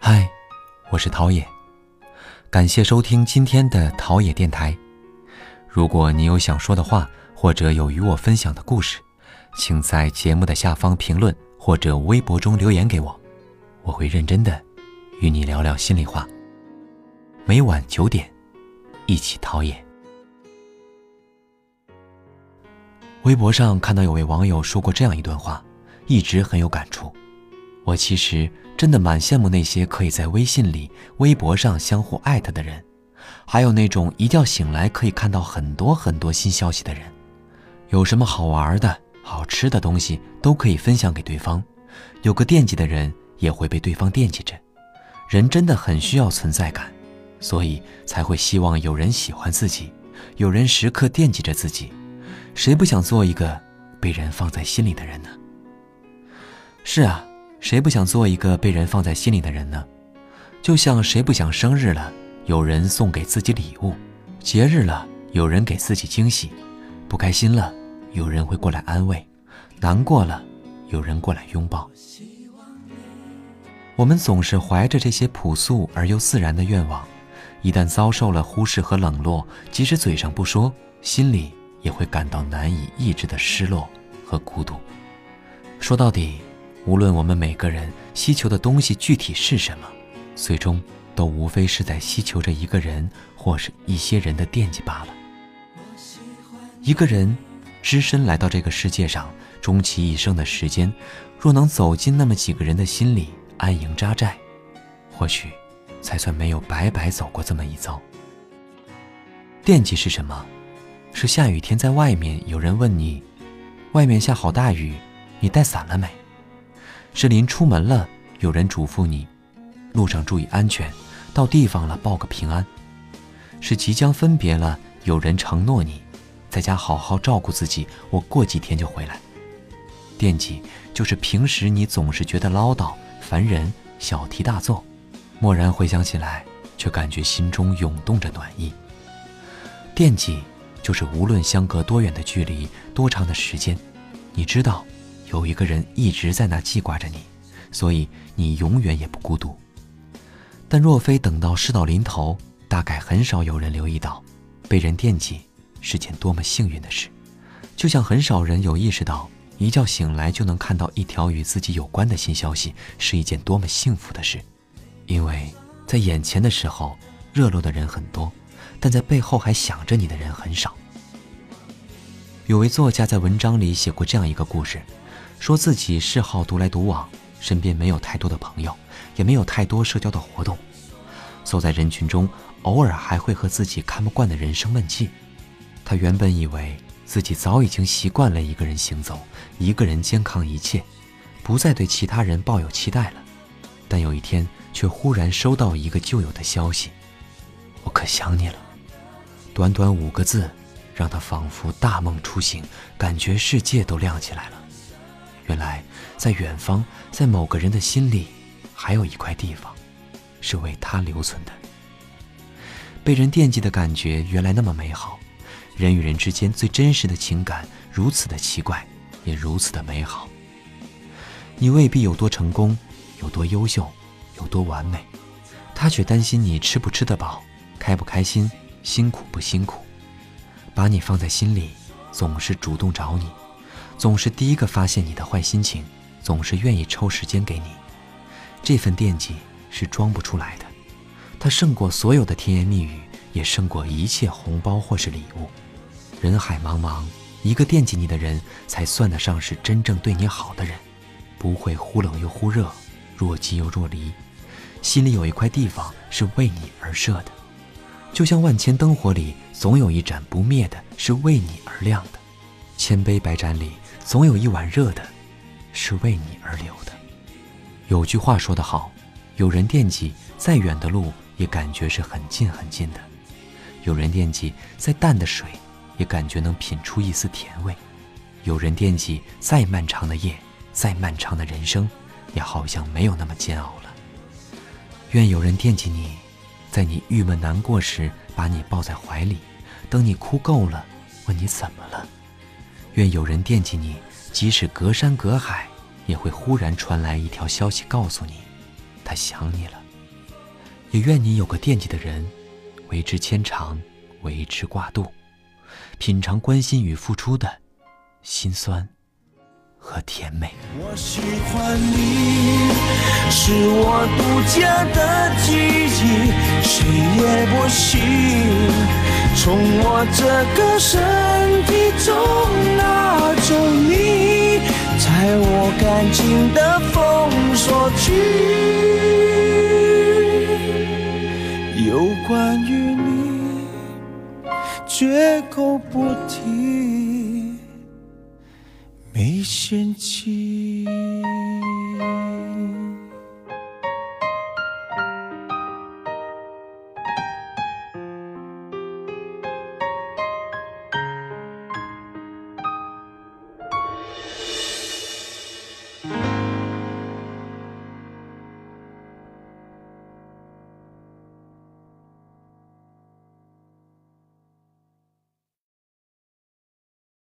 嗨，我是陶冶，感谢收听今天的陶冶电台。如果你有想说的话，或者有与我分享的故事，请在节目的下方评论或者微博中留言给我，我会认真的与你聊聊心里话。每晚九点，一起陶冶。微博上看到有位网友说过这样一段话，一直很有感触。我其实真的蛮羡慕那些可以在微信里、微博上相互艾特的人，还有那种一觉醒来可以看到很多很多新消息的人。有什么好玩的、好吃的东西都可以分享给对方，有个惦记的人也会被对方惦记着。人真的很需要存在感，所以才会希望有人喜欢自己，有人时刻惦记着自己。谁不想做一个被人放在心里的人呢？是啊。谁不想做一个被人放在心里的人呢？就像谁不想生日了有人送给自己礼物，节日了有人给自己惊喜，不开心了有人会过来安慰，难过了有人过来拥抱。我们总是怀着这些朴素而又自然的愿望，一旦遭受了忽视和冷落，即使嘴上不说，心里也会感到难以抑制的失落和孤独。说到底。无论我们每个人希求的东西具体是什么，最终都无非是在希求着一个人或是一些人的惦记罢了。一个人只身来到这个世界上，终其一生的时间，若能走进那么几个人的心里安营扎寨，或许才算没有白白走过这么一遭。惦记是什么？是下雨天在外面，有人问你：“外面下好大雨，你带伞了没？”是临出门了，有人嘱咐你，路上注意安全，到地方了报个平安；是即将分别了，有人承诺你，在家好好照顾自己，我过几天就回来。惦记就是平时你总是觉得唠叨、烦人、小题大做，蓦然回想起来，却感觉心中涌动着暖意。惦记就是无论相隔多远的距离、多长的时间，你知道。有一个人一直在那记挂着你，所以你永远也不孤独。但若非等到事到临头，大概很少有人留意到，被人惦记是件多么幸运的事。就像很少人有意识到，一觉醒来就能看到一条与自己有关的新消息是一件多么幸福的事。因为在眼前的时候，热络的人很多，但在背后还想着你的人很少。有位作家在文章里写过这样一个故事。说自己嗜好独来独往，身边没有太多的朋友，也没有太多社交的活动。走在人群中，偶尔还会和自己看不惯的人生闷气。他原本以为自己早已经习惯了一个人行走，一个人肩扛一切，不再对其他人抱有期待了。但有一天，却忽然收到一个旧友的消息：“我可想你了。”短短五个字，让他仿佛大梦初醒，感觉世界都亮起来了。来，在远方，在某个人的心里，还有一块地方，是为他留存的。被人惦记的感觉原来那么美好，人与人之间最真实的情感如此的奇怪，也如此的美好。你未必有多成功，有多优秀，有多完美，他却担心你吃不吃得饱，开不开心，辛苦不辛苦，把你放在心里，总是主动找你。总是第一个发现你的坏心情，总是愿意抽时间给你，这份惦记是装不出来的，它胜过所有的甜言蜜语，也胜过一切红包或是礼物。人海茫茫，一个惦记你的人，才算得上是真正对你好的人，不会忽冷又忽热，若即又若离，心里有一块地方是为你而设的，就像万千灯火里，总有一盏不灭的，是为你而亮的，千杯百盏里。总有一碗热的，是为你而留的。有句话说得好，有人惦记，再远的路也感觉是很近很近的；有人惦记，再淡的水也感觉能品出一丝甜味；有人惦记，再漫长的夜，再漫长的人生，也好像没有那么煎熬了。愿有人惦记你，在你郁闷难过时，把你抱在怀里，等你哭够了，问你怎么了。愿有人惦记你，即使隔山隔海，也会忽然传来一条消息，告诉你，他想你了。也愿你有个惦记的人，为之牵肠，为之挂肚，品尝关心与付出的辛酸和甜美。我喜欢你，是我独家的记忆，谁也不行从我这个身绝口不提，没嫌弃。